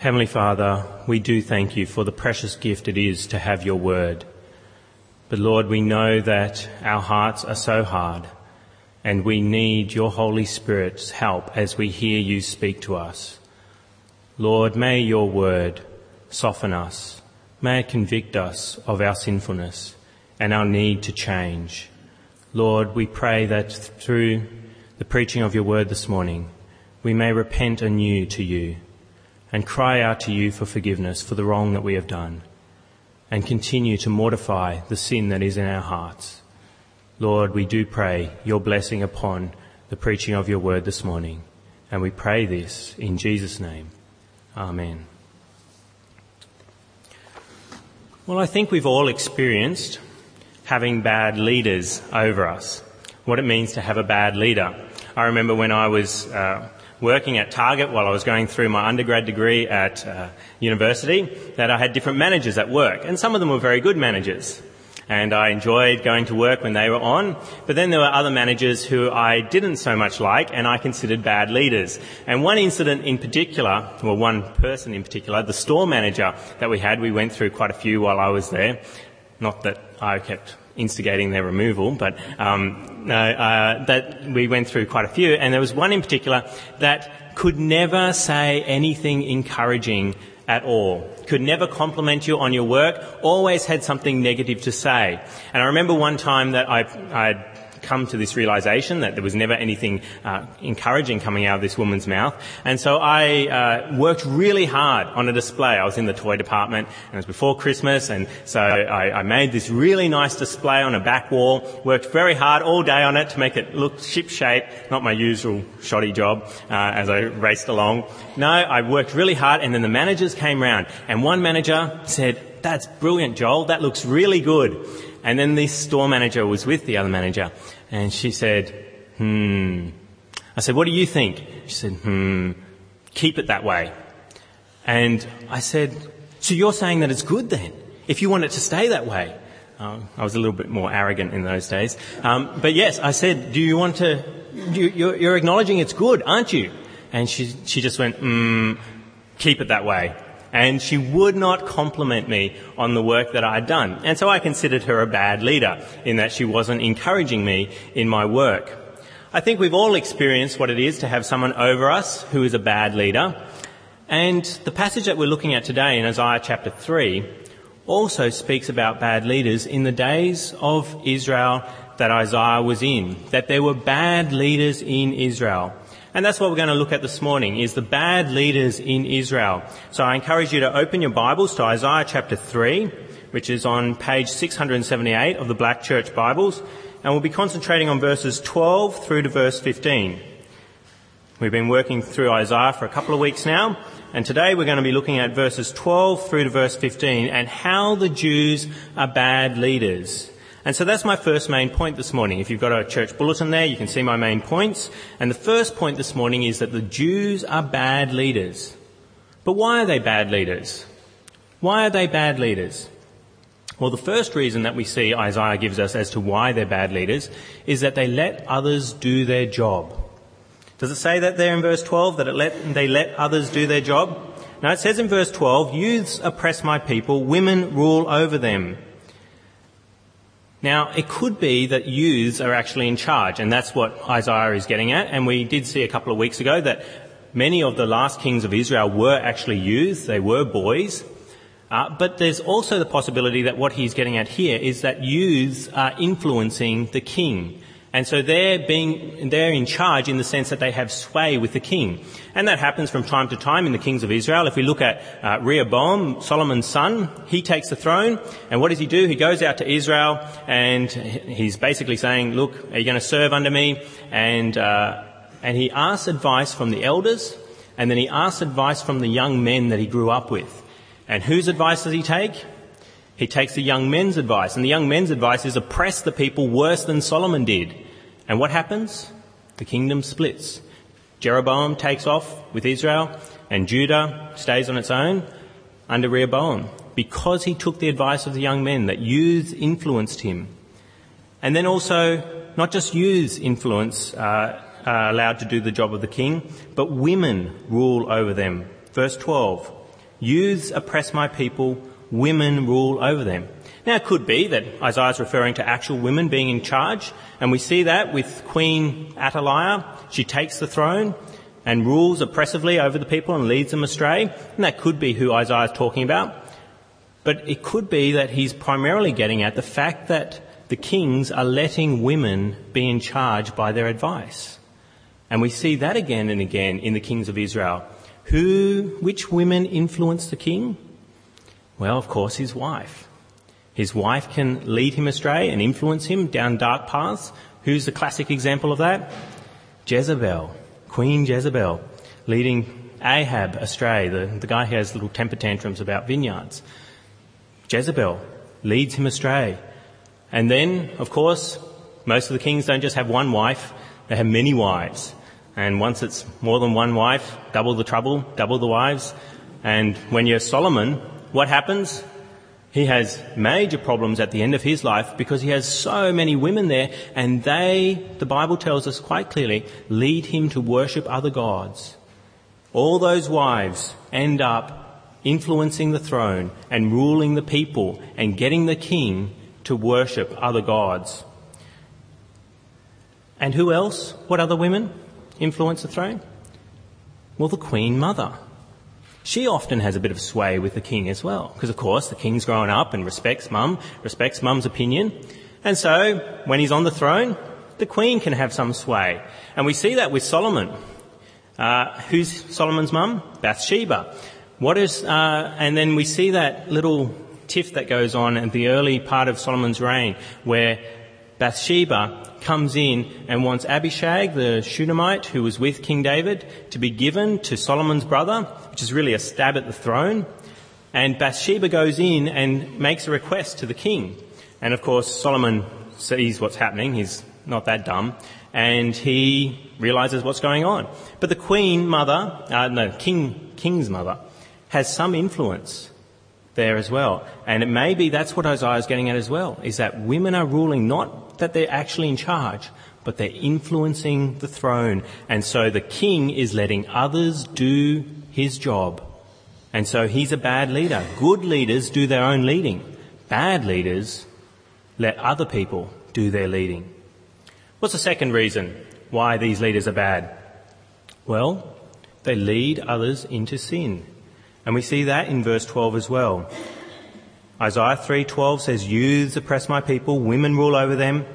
Heavenly Father, we do thank you for the precious gift it is to have your word. But Lord, we know that our hearts are so hard and we need your Holy Spirit's help as we hear you speak to us. Lord, may your word soften us. May it convict us of our sinfulness and our need to change. Lord, we pray that through the preaching of your word this morning, we may repent anew to you and cry out to you for forgiveness for the wrong that we have done and continue to mortify the sin that is in our hearts. Lord, we do pray your blessing upon the preaching of your word this morning. And we pray this in Jesus' name. Amen. Well, I think we've all experienced having bad leaders over us, what it means to have a bad leader. I remember when I was uh, working at Target while I was going through my undergrad degree at uh, university that I had different managers at work, and some of them were very good managers. And I enjoyed going to work when they were on, but then there were other managers who I didn't so much like and I considered bad leaders. And one incident in particular, well one person in particular, the store manager that we had, we went through quite a few while I was there. Not that I kept instigating their removal, but um, no, uh, that we went through quite a few, and there was one in particular that could never say anything encouraging at all. Could never compliment you on your work, always had something negative to say. And I remember one time that I, I come to this realization that there was never anything uh, encouraging coming out of this woman's mouth. And so I uh, worked really hard on a display. I was in the toy department, and it was before Christmas, and so I, I made this really nice display on a back wall. Worked very hard all day on it to make it look ship-shape. Not my usual shoddy job uh, as I raced along. No, I worked really hard, and then the managers came round, and one manager said, "That's brilliant, Joel. That looks really good." And then the store manager was with the other manager and she said, hmm. I said, what do you think? She said, hmm, keep it that way. And I said, so you're saying that it's good then? If you want it to stay that way? Um, I was a little bit more arrogant in those days. Um, but yes, I said, do you want to, you, are acknowledging it's good, aren't you? And she, she just went, hmm, keep it that way and she would not compliment me on the work that I had done. And so I considered her a bad leader in that she wasn't encouraging me in my work. I think we've all experienced what it is to have someone over us who is a bad leader. And the passage that we're looking at today in Isaiah chapter 3 also speaks about bad leaders in the days of Israel that Isaiah was in, that there were bad leaders in Israel. And that's what we're going to look at this morning, is the bad leaders in Israel. So I encourage you to open your Bibles to Isaiah chapter 3, which is on page 678 of the Black Church Bibles, and we'll be concentrating on verses 12 through to verse 15. We've been working through Isaiah for a couple of weeks now, and today we're going to be looking at verses 12 through to verse 15 and how the Jews are bad leaders. And so that's my first main point this morning. If you've got a church bulletin there, you can see my main points. And the first point this morning is that the Jews are bad leaders. But why are they bad leaders? Why are they bad leaders? Well, the first reason that we see Isaiah gives us as to why they're bad leaders is that they let others do their job. Does it say that there in verse 12 that let, they let others do their job? No, it says in verse 12, youths oppress my people, women rule over them. Now, it could be that youths are actually in charge, and that's what Isaiah is getting at. And we did see a couple of weeks ago that many of the last kings of Israel were actually youths, they were boys. Uh, but there's also the possibility that what he's getting at here is that youths are influencing the king. And so they're being, they're in charge in the sense that they have sway with the king. And that happens from time to time in the kings of Israel. If we look at uh, Rehoboam, Solomon's son, he takes the throne. And what does he do? He goes out to Israel and he's basically saying, look, are you going to serve under me? And, uh, and he asks advice from the elders and then he asks advice from the young men that he grew up with. And whose advice does he take? He takes the young men's advice, and the young men's advice is oppress the people worse than Solomon did. And what happens? The kingdom splits. Jeroboam takes off with Israel, and Judah stays on its own under Rehoboam because he took the advice of the young men that youth influenced him. And then also, not just youths influence uh, allowed to do the job of the king, but women rule over them. Verse 12. Youths oppress my people, women rule over them. Now it could be that Isaiah is referring to actual women being in charge, and we see that with Queen Athaliah. She takes the throne and rules oppressively over the people and leads them astray, and that could be who Isaiah is talking about. But it could be that he's primarily getting at the fact that the kings are letting women be in charge by their advice. And we see that again and again in the kings of Israel. Who, which women influence the king? Well, of course, his wife. His wife can lead him astray and influence him down dark paths. Who's the classic example of that? Jezebel, Queen Jezebel, leading Ahab astray, the, the guy who has little temper tantrums about vineyards. Jezebel leads him astray. And then, of course, most of the kings don't just have one wife, they have many wives. And once it's more than one wife, double the trouble, double the wives. And when you're Solomon, what happens? He has major problems at the end of his life because he has so many women there and they, the Bible tells us quite clearly, lead him to worship other gods. All those wives end up influencing the throne and ruling the people and getting the king to worship other gods. And who else? What other women influence the throne? Well, the Queen Mother. She often has a bit of sway with the king as well, because of course the king's grown up and respects mum, respects mum's opinion. And so, when he's on the throne, the queen can have some sway. And we see that with Solomon. Uh, who's Solomon's mum? Bathsheba. What is, uh, and then we see that little tiff that goes on at the early part of Solomon's reign, where Bathsheba comes in and wants Abishag, the Shunammite, who was with King David, to be given to Solomon's brother, which is really a stab at the throne. And Bathsheba goes in and makes a request to the king. And of course, Solomon sees what's happening. He's not that dumb. And he realizes what's going on. But the queen mother, uh, no, king, king's mother, has some influence there as well. And it may be that's what Isaiah is getting at as well, is that women are ruling not that they're actually in charge, but they're influencing the throne. And so the king is letting others do his job. And so he's a bad leader. Good leaders do their own leading. Bad leaders let other people do their leading. What's the second reason why these leaders are bad? Well, they lead others into sin. And we see that in verse 12 as well. Isaiah 3:12 says, "Youths oppress my people, women rule over them.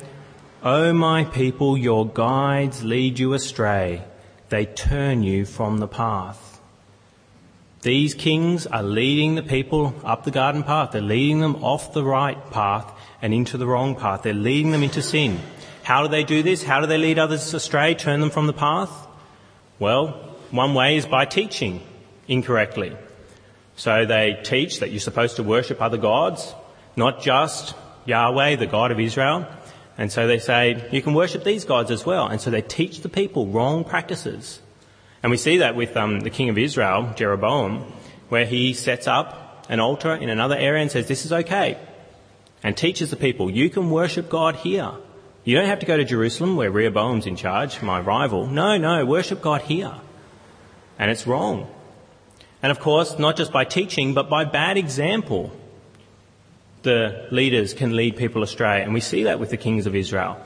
O my people, your guides lead you astray. They turn you from the path." These kings are leading the people up the garden path. They're leading them off the right path and into the wrong path. They're leading them into sin. How do they do this? How do they lead others astray, turn them from the path? Well, one way is by teaching incorrectly. So they teach that you're supposed to worship other gods, not just Yahweh, the God of Israel. And so they say, you can worship these gods as well. And so they teach the people wrong practices. And we see that with um, the king of Israel, Jeroboam, where he sets up an altar in another area and says, this is okay. And teaches the people, you can worship God here. You don't have to go to Jerusalem where Rehoboam's in charge, my rival. No, no, worship God here. And it's wrong. And of course, not just by teaching, but by bad example, the leaders can lead people astray. And we see that with the kings of Israel.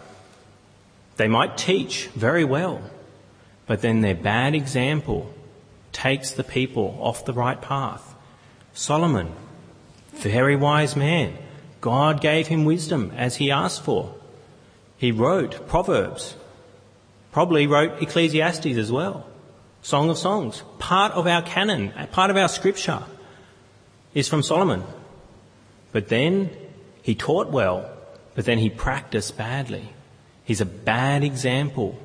They might teach very well, but then their bad example takes the people off the right path. Solomon, very wise man. God gave him wisdom as he asked for. He wrote Proverbs, probably wrote Ecclesiastes as well. Song of Songs, part of our canon, part of our scripture, is from Solomon. But then he taught well, but then he practiced badly. He's a bad example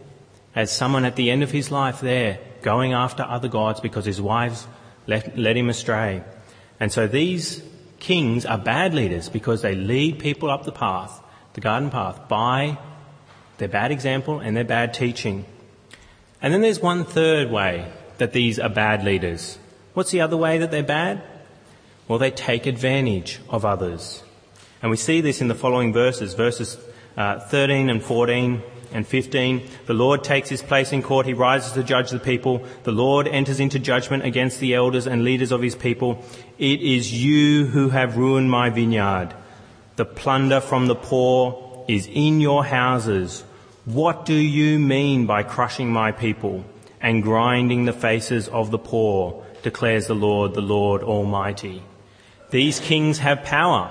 as someone at the end of his life there going after other gods because his wives led, led him astray. And so these kings are bad leaders because they lead people up the path, the garden path, by their bad example and their bad teaching. And then there's one third way that these are bad leaders. What's the other way that they're bad? Well, they take advantage of others. And we see this in the following verses, verses uh, 13 and 14 and 15. The Lord takes his place in court. He rises to judge the people. The Lord enters into judgment against the elders and leaders of his people. It is you who have ruined my vineyard. The plunder from the poor is in your houses. What do you mean by crushing my people and grinding the faces of the poor, declares the Lord, the Lord Almighty. These kings have power.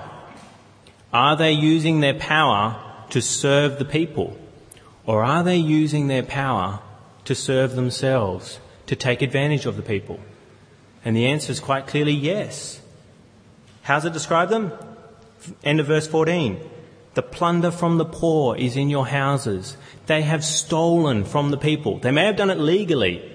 Are they using their power to serve the people? Or are they using their power to serve themselves, to take advantage of the people? And the answer is quite clearly yes. How's it describe them? End of verse 14. The plunder from the poor is in your houses. They have stolen from the people. They may have done it legally.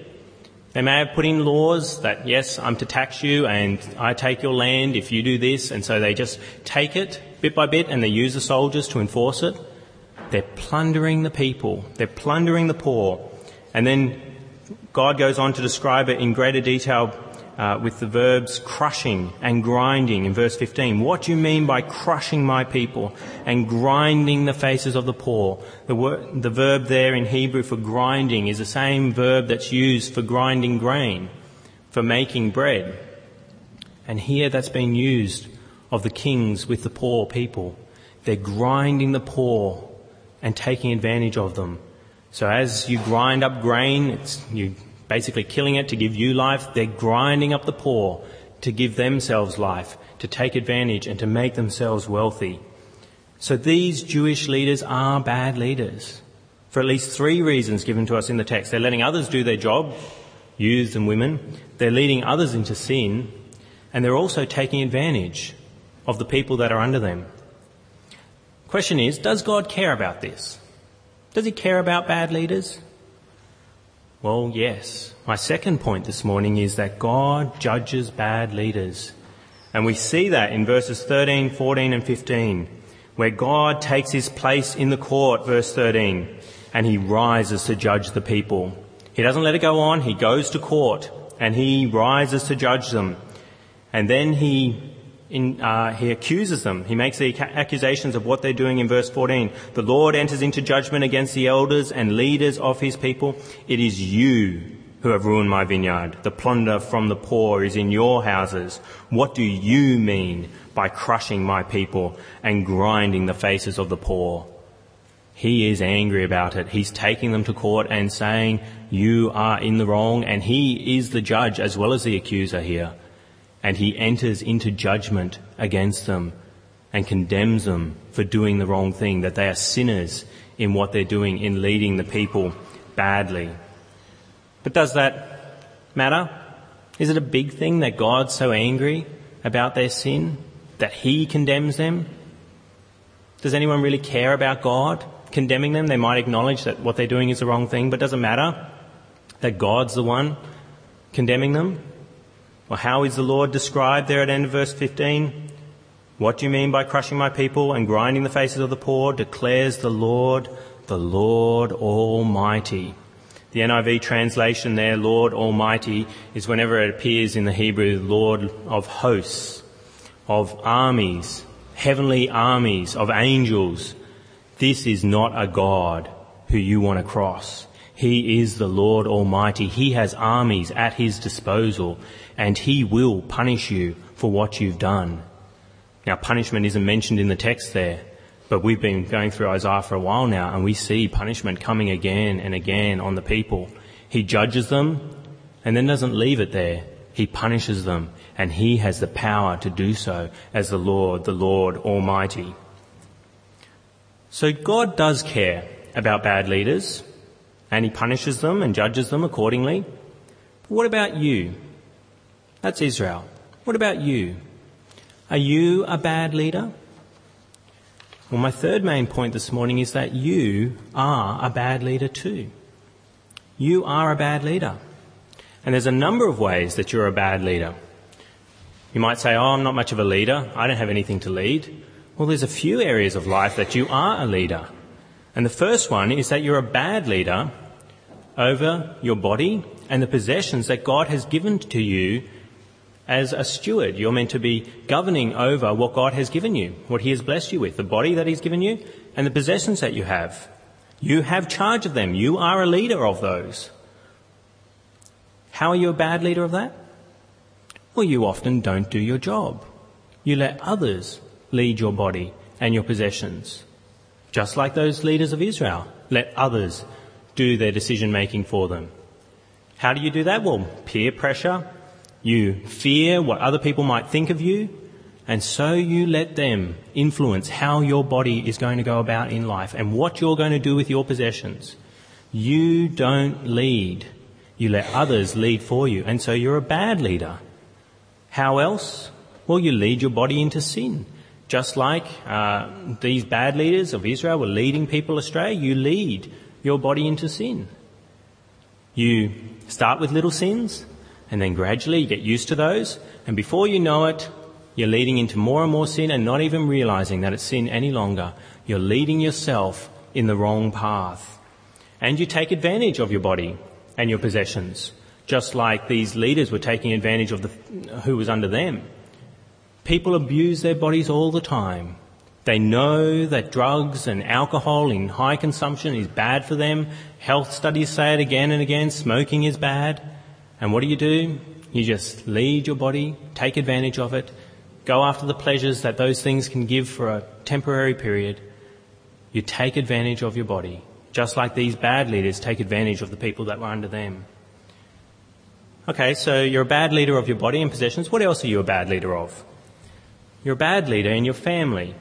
They may have put in laws that, yes, I'm to tax you and I take your land if you do this. And so they just take it bit by bit and they use the soldiers to enforce it. They're plundering the people. They're plundering the poor. And then God goes on to describe it in greater detail uh, with the verbs crushing and grinding in verse 15. What do you mean by crushing my people and grinding the faces of the poor? The, word, the verb there in Hebrew for grinding is the same verb that's used for grinding grain, for making bread. And here that's been used of the kings with the poor people. They're grinding the poor and taking advantage of them. So as you grind up grain, you basically killing it to give you life. They're grinding up the poor to give themselves life, to take advantage and to make themselves wealthy. So these Jewish leaders are bad leaders for at least three reasons given to us in the text. They're letting others do their job, youths and women. They're leading others into sin and they're also taking advantage of the people that are under them. Question is, does God care about this? Does he care about bad leaders? Well, yes. My second point this morning is that God judges bad leaders. And we see that in verses 13, 14 and 15, where God takes his place in the court, verse 13, and he rises to judge the people. He doesn't let it go on, he goes to court and he rises to judge them. And then he in, uh, he accuses them. He makes the accusations of what they're doing in verse 14. The Lord enters into judgment against the elders and leaders of his people. It is you who have ruined my vineyard. The plunder from the poor is in your houses. What do you mean by crushing my people and grinding the faces of the poor? He is angry about it. He's taking them to court and saying, you are in the wrong and he is the judge as well as the accuser here and he enters into judgment against them and condemns them for doing the wrong thing, that they are sinners in what they're doing in leading the people badly. But does that matter? Is it a big thing that God's so angry about their sin that he condemns them? Does anyone really care about God condemning them? They might acknowledge that what they're doing is the wrong thing, but does it matter that God's the one condemning them? Well, how is the Lord described there at end of verse 15? What do you mean by crushing my people and grinding the faces of the poor? Declares the Lord, the Lord Almighty. The NIV translation there, Lord Almighty, is whenever it appears in the Hebrew, Lord of hosts, of armies, heavenly armies, of angels. This is not a God who you want to cross. He is the Lord Almighty. He has armies at his disposal and he will punish you for what you've done. Now punishment isn't mentioned in the text there, but we've been going through Isaiah for a while now and we see punishment coming again and again on the people. He judges them and then doesn't leave it there. He punishes them and he has the power to do so as the Lord, the Lord Almighty. So God does care about bad leaders and he punishes them and judges them accordingly. But what about you? That's Israel. What about you? Are you a bad leader? Well, my third main point this morning is that you are a bad leader too. You are a bad leader. And there's a number of ways that you're a bad leader. You might say, oh, I'm not much of a leader. I don't have anything to lead. Well, there's a few areas of life that you are a leader. And the first one is that you're a bad leader over your body and the possessions that God has given to you as a steward. You're meant to be governing over what God has given you, what He has blessed you with, the body that He's given you and the possessions that you have. You have charge of them. You are a leader of those. How are you a bad leader of that? Well, you often don't do your job. You let others lead your body and your possessions. Just like those leaders of Israel. Let others do their decision making for them. How do you do that? Well, peer pressure. You fear what other people might think of you. And so you let them influence how your body is going to go about in life and what you're going to do with your possessions. You don't lead. You let others lead for you. And so you're a bad leader. How else? Well, you lead your body into sin. Just like uh, these bad leaders of Israel were leading people astray, you lead your body into sin. You start with little sins, and then gradually you get used to those, and before you know it, you're leading into more and more sin and not even realizing that it's sin any longer. You're leading yourself in the wrong path. And you take advantage of your body and your possessions, just like these leaders were taking advantage of the, who was under them. People abuse their bodies all the time. They know that drugs and alcohol in high consumption is bad for them. Health studies say it again and again. Smoking is bad. And what do you do? You just lead your body, take advantage of it, go after the pleasures that those things can give for a temporary period. You take advantage of your body, just like these bad leaders take advantage of the people that were under them. Okay, so you're a bad leader of your body and possessions. What else are you a bad leader of? You're a bad leader in your family.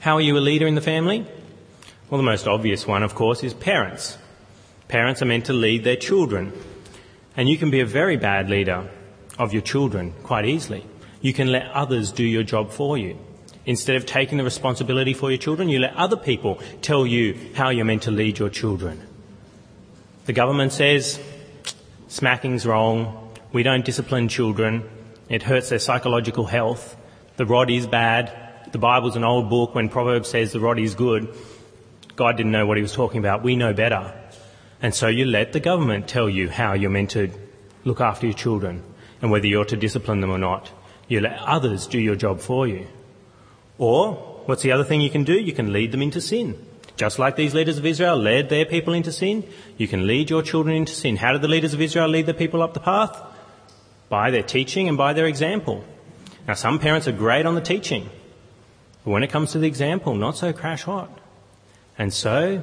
How are you a leader in the family? Well, the most obvious one, of course, is parents. Parents are meant to lead their children. And you can be a very bad leader of your children quite easily. You can let others do your job for you. Instead of taking the responsibility for your children, you let other people tell you how you're meant to lead your children. The government says, smacking's wrong, we don't discipline children, it hurts their psychological health. The rod is bad. The Bible's an old book. When Proverbs says the rod is good, God didn't know what he was talking about. We know better. And so you let the government tell you how you're meant to look after your children and whether you're to discipline them or not. You let others do your job for you. Or, what's the other thing you can do? You can lead them into sin. Just like these leaders of Israel led their people into sin, you can lead your children into sin. How did the leaders of Israel lead the people up the path? By their teaching and by their example. Now, some parents are great on the teaching, but when it comes to the example, not so crash hot. And so,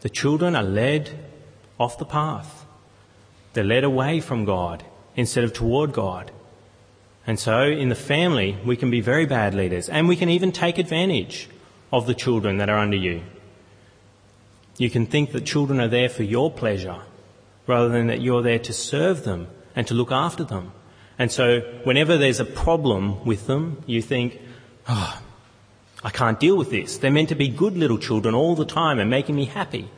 the children are led off the path. They're led away from God instead of toward God. And so, in the family, we can be very bad leaders, and we can even take advantage of the children that are under you. You can think that children are there for your pleasure rather than that you're there to serve them and to look after them. And so whenever there's a problem with them, you think, oh, I can't deal with this. They're meant to be good little children all the time and making me happy.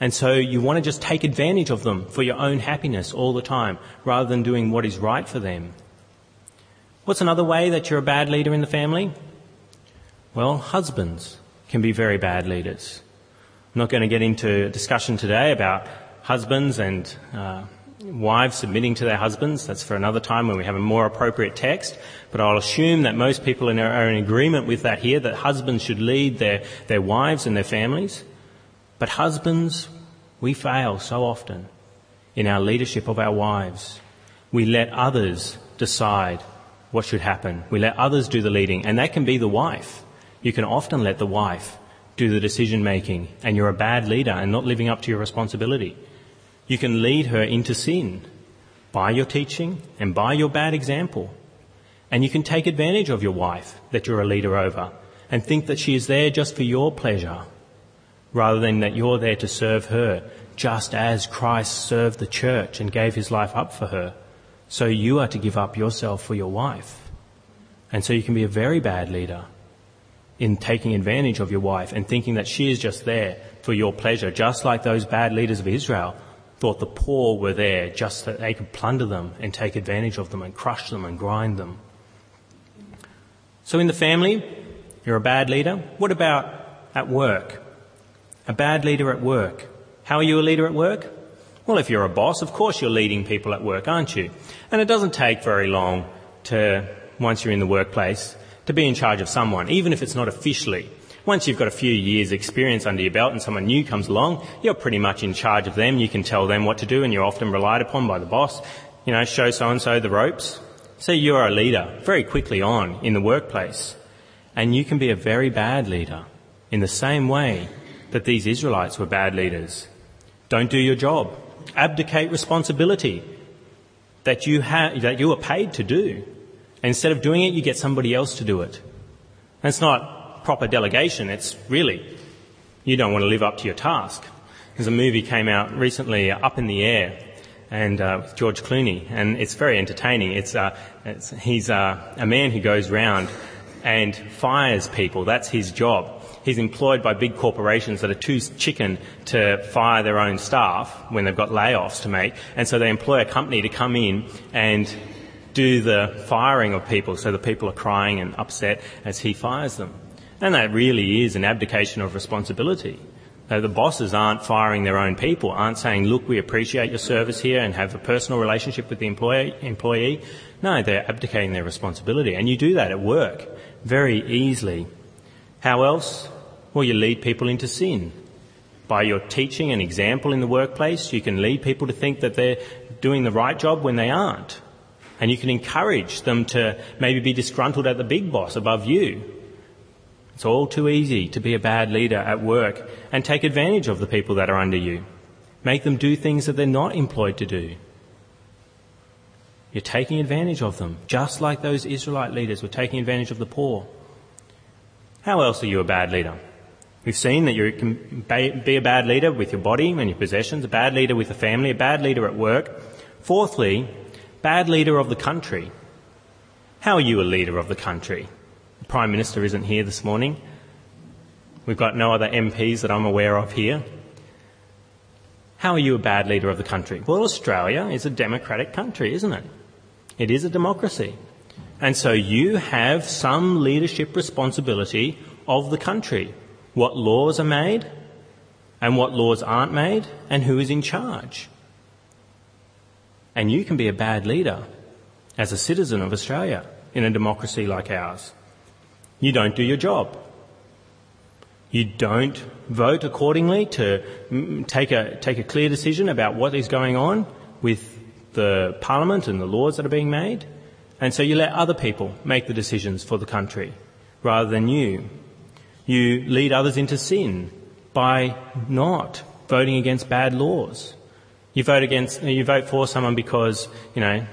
And so you want to just take advantage of them for your own happiness all the time rather than doing what is right for them. What's another way that you're a bad leader in the family? Well, husbands can be very bad leaders. I'm not going to get into a discussion today about husbands and uh, wives submitting to their husbands. That's for another time when we have a more appropriate text. But I'll assume that most people are in agreement with that here, that husbands should lead their, their wives and their families. But husbands, we fail so often in our leadership of our wives. We let others decide what should happen. We let others do the leading, and that can be the wife. You can often let the wife do the decision making, and you're a bad leader and not living up to your responsibility. You can lead her into sin by your teaching and by your bad example. And you can take advantage of your wife that you're a leader over and think that she is there just for your pleasure rather than that you're there to serve her just as Christ served the church and gave his life up for her. So you are to give up yourself for your wife. And so you can be a very bad leader in taking advantage of your wife and thinking that she is just there for your pleasure, just like those bad leaders of Israel thought the poor were there just that they could plunder them and take advantage of them and crush them and grind them. So in the family, you're a bad leader. What about at work? A bad leader at work. How are you a leader at work? Well, if you're a boss, of course you're leading people at work, aren't you? And it doesn't take very long to, once you're in the workplace, to be in charge of someone, even if it's not officially. Once you've got a few years experience under your belt and someone new comes along, you're pretty much in charge of them. You can tell them what to do and you're often relied upon by the boss. You know, show so and so the ropes. So you're a leader very quickly on in the workplace. And you can be a very bad leader in the same way that these Israelites were bad leaders. Don't do your job. Abdicate responsibility that you, ha- that you are paid to do. Instead of doing it, you get somebody else to do it. And it's not proper delegation, it's really, you don't want to live up to your task. There's a movie came out recently, Up in the Air, and uh, with George Clooney, and it's very entertaining. It's, uh, it's he's uh, a man who goes round and fires people. That's his job. He's employed by big corporations that are too chicken to fire their own staff when they've got layoffs to make, and so they employ a company to come in and do the firing of people so the people are crying and upset as he fires them. And that really is an abdication of responsibility. the bosses aren't firing their own people, aren't saying, look, we appreciate your service here and have a personal relationship with the employee. employee. No, they're abdicating their responsibility. And you do that at work very easily. How else? Well, you lead people into sin. By your teaching and example in the workplace, you can lead people to think that they're doing the right job when they aren't. And you can encourage them to maybe be disgruntled at the big boss above you. It's all too easy to be a bad leader at work and take advantage of the people that are under you. Make them do things that they're not employed to do. You're taking advantage of them, just like those Israelite leaders were taking advantage of the poor. How else are you a bad leader? We've seen that you can be a bad leader with your body and your possessions, a bad leader with a family, a bad leader at work. Fourthly, bad leader of the country. How are you a leader of the country? Prime Minister isn't here this morning. We've got no other MPs that I'm aware of here. How are you a bad leader of the country? Well, Australia is a democratic country, isn't it? It is a democracy. And so you have some leadership responsibility of the country. What laws are made and what laws aren't made and who is in charge. And you can be a bad leader as a citizen of Australia in a democracy like ours. You don't do your job. You don't vote accordingly to mm, take a, take a clear decision about what is going on with the parliament and the laws that are being made. And so you let other people make the decisions for the country rather than you. You lead others into sin by not voting against bad laws. You vote against, you vote for someone because, you know,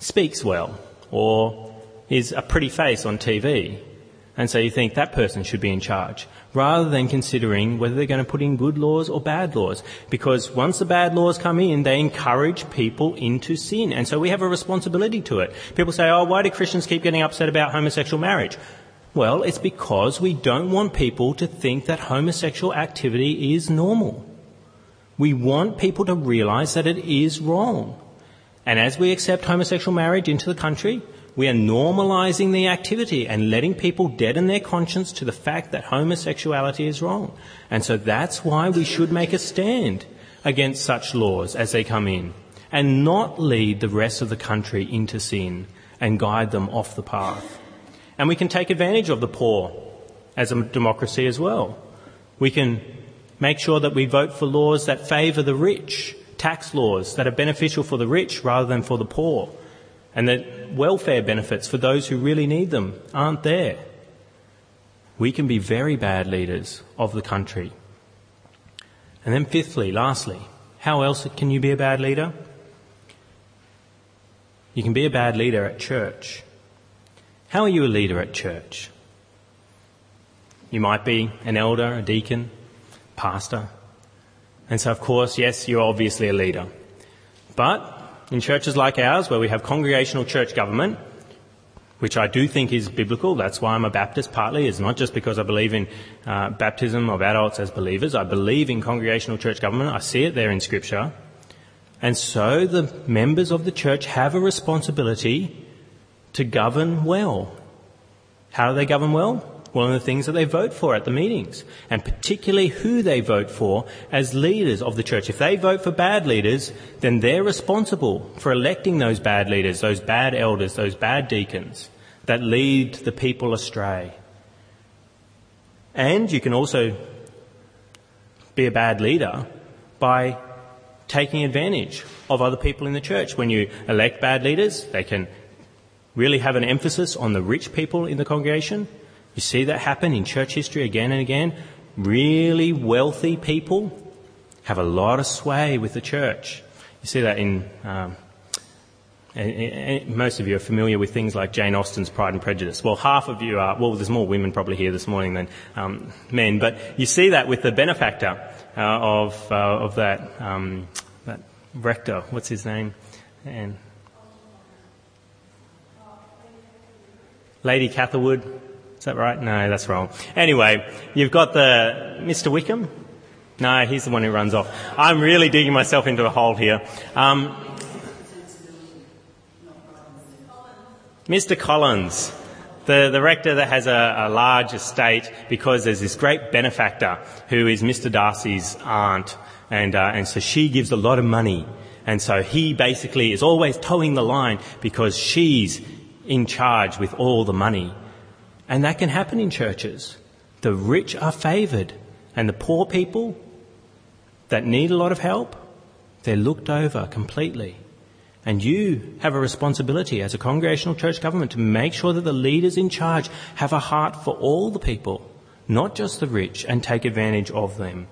speaks well or is a pretty face on TV. And so you think that person should be in charge rather than considering whether they're going to put in good laws or bad laws. Because once the bad laws come in, they encourage people into sin. And so we have a responsibility to it. People say, oh, why do Christians keep getting upset about homosexual marriage? Well, it's because we don't want people to think that homosexual activity is normal. We want people to realise that it is wrong. And as we accept homosexual marriage into the country, we are normalising the activity and letting people deaden their conscience to the fact that homosexuality is wrong. And so that's why we should make a stand against such laws as they come in and not lead the rest of the country into sin and guide them off the path. And we can take advantage of the poor as a democracy as well. We can Make sure that we vote for laws that favour the rich, tax laws that are beneficial for the rich rather than for the poor, and that welfare benefits for those who really need them aren't there. We can be very bad leaders of the country. And then, fifthly, lastly, how else can you be a bad leader? You can be a bad leader at church. How are you a leader at church? You might be an elder, a deacon, pastor. And so, of course, yes, you're obviously a leader. But in churches like ours, where we have congregational church government, which I do think is biblical, that's why I'm a Baptist partly, it's not just because I believe in uh, baptism of adults as believers. I believe in congregational church government. I see it there in Scripture. And so the members of the church have a responsibility to govern well. How do they govern well? One of the things that they vote for at the meetings, and particularly who they vote for as leaders of the church. If they vote for bad leaders, then they're responsible for electing those bad leaders, those bad elders, those bad deacons that lead the people astray. And you can also be a bad leader by taking advantage of other people in the church. When you elect bad leaders, they can really have an emphasis on the rich people in the congregation. You see that happen in church history again and again. Really wealthy people have a lot of sway with the church. You see that in um, and, most of you are familiar with things like Jane Austen's Pride and Prejudice. Well, half of you are, well, there's more women probably here this morning than um, men, but you see that with the benefactor uh, of, uh, of that, um, that rector. What's his name? And Lady Catherwood. Is that right? No, that's wrong. Anyway, you've got the Mr. Wickham. No, he's the one who runs off. I'm really digging myself into a hole here. Um, Mr. Collins, the, the rector that has a, a, large estate because there's this great benefactor who is Mr. Darcy's aunt, and, uh, and so she gives a lot of money. And so he basically is always toeing the line because she's in charge with all the money. And that can happen in churches. The rich are favoured, and the poor people that need a lot of help, they're looked over completely. And you have a responsibility as a congregational church government to make sure that the leaders in charge have a heart for all the people, not just the rich, and take advantage of them.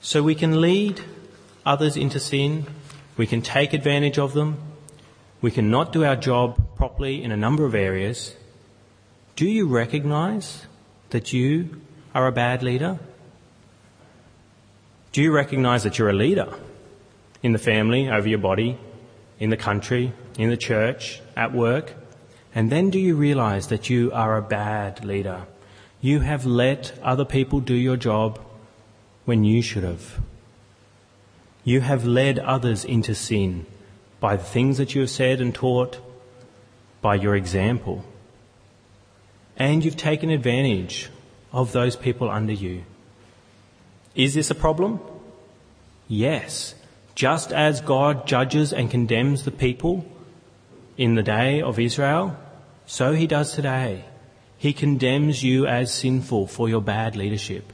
So we can lead others into sin, we can take advantage of them, we can not do our job properly in a number of areas. Do you recognize that you are a bad leader? Do you recognize that you're a leader? in the family, over your body, in the country, in the church, at work. And then do you realize that you are a bad leader? You have let other people do your job when you should have. You have led others into sin by the things that you have said and taught, by your example. And you've taken advantage of those people under you. Is this a problem? Yes. Just as God judges and condemns the people in the day of Israel, so he does today. He condemns you as sinful for your bad leadership.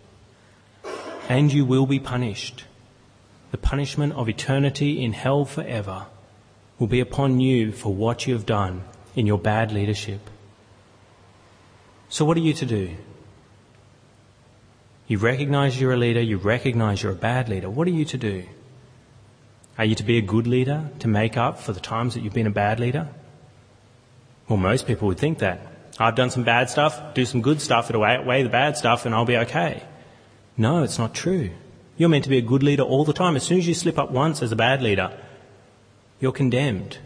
And you will be punished. The punishment of eternity in hell forever will be upon you for what you have done in your bad leadership. So what are you to do? You recognize you're a leader, you recognize you're a bad leader. What are you to do? Are you to be a good leader to make up for the times that you've been a bad leader? Well, most people would think that. I've done some bad stuff, do some good stuff, it'll outweigh the bad stuff, and I'll be okay. No, it's not true. You're meant to be a good leader all the time. As soon as you slip up once as a bad leader, you're condemned.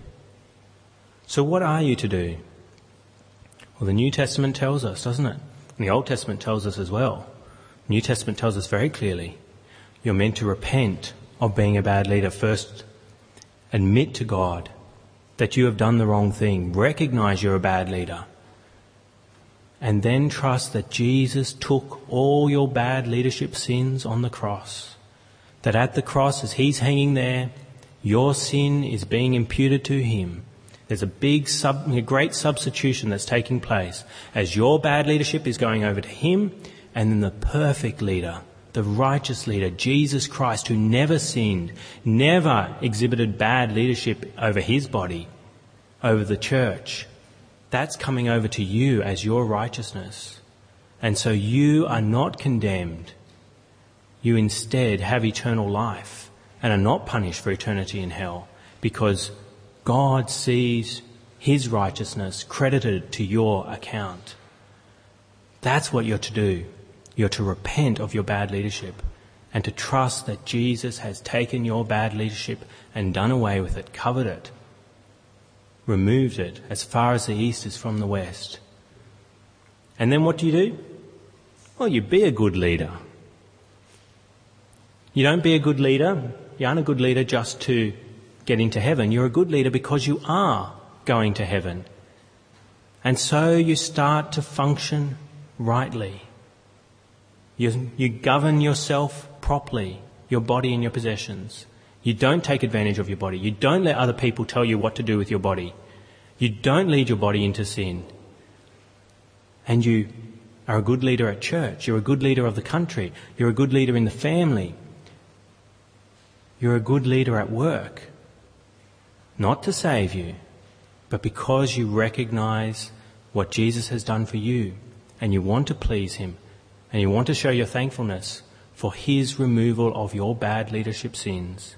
So what are you to do? Well, the New Testament tells us, doesn't it? And the Old Testament tells us as well. The New Testament tells us very clearly. You're meant to repent of being a bad leader. First, admit to God that you have done the wrong thing. Recognize you're a bad leader. And then trust that Jesus took all your bad leadership sins on the cross. That at the cross, as He's hanging there, your sin is being imputed to Him. There's a big, sub, a great substitution that's taking place as your bad leadership is going over to Him and then the perfect leader the righteous leader, Jesus Christ, who never sinned, never exhibited bad leadership over his body, over the church, that's coming over to you as your righteousness. And so you are not condemned. You instead have eternal life and are not punished for eternity in hell because God sees his righteousness credited to your account. That's what you're to do. You're to repent of your bad leadership and to trust that Jesus has taken your bad leadership and done away with it, covered it, removed it as far as the east is from the west. And then what do you do? Well, you be a good leader. You don't be a good leader. You aren't a good leader just to get into heaven. You're a good leader because you are going to heaven. And so you start to function rightly. You, you govern yourself properly, your body and your possessions. You don't take advantage of your body. You don't let other people tell you what to do with your body. You don't lead your body into sin. And you are a good leader at church. You're a good leader of the country. You're a good leader in the family. You're a good leader at work. Not to save you, but because you recognize what Jesus has done for you and you want to please Him and you want to show your thankfulness for His removal of your bad leadership sins.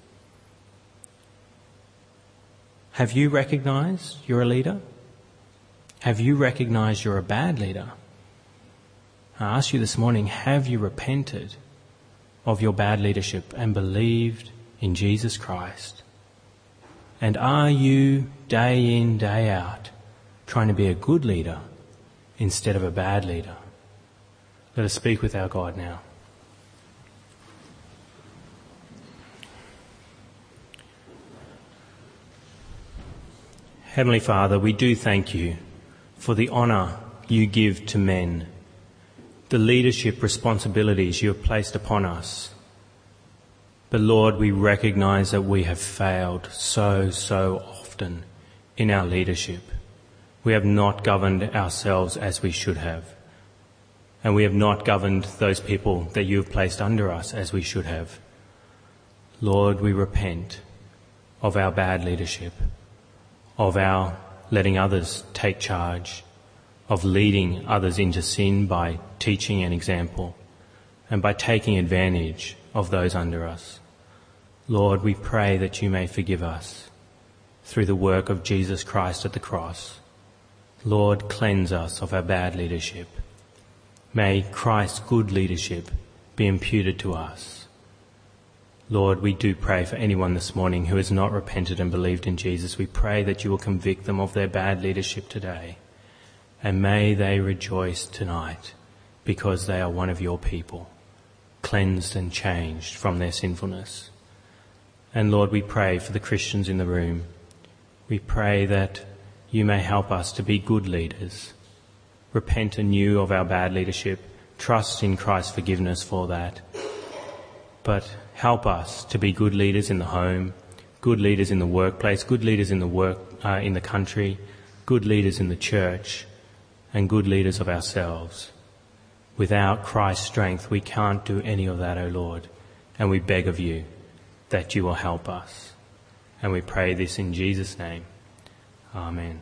Have you recognized you're a leader? Have you recognized you're a bad leader? I ask you this morning, have you repented of your bad leadership and believed in Jesus Christ? And are you day in, day out trying to be a good leader instead of a bad leader? Let us speak with our God now. Heavenly Father, we do thank you for the honour you give to men, the leadership responsibilities you have placed upon us. But Lord, we recognise that we have failed so, so often in our leadership. We have not governed ourselves as we should have. And we have not governed those people that you have placed under us as we should have. Lord, we repent of our bad leadership of our letting others take charge, of leading others into sin by teaching an example, and by taking advantage of those under us. Lord, we pray that you may forgive us through the work of Jesus Christ at the cross. Lord, cleanse us of our bad leadership. May Christ's good leadership be imputed to us. Lord, we do pray for anyone this morning who has not repented and believed in Jesus. We pray that you will convict them of their bad leadership today. And may they rejoice tonight because they are one of your people, cleansed and changed from their sinfulness. And Lord, we pray for the Christians in the room. We pray that you may help us to be good leaders, repent anew of our bad leadership, trust in Christ's forgiveness for that. But help us to be good leaders in the home, good leaders in the workplace, good leaders in the work uh, in the country, good leaders in the church, and good leaders of ourselves. Without Christ's strength, we can't do any of that, O Lord, and we beg of you that you will help us. And we pray this in Jesus' name. Amen.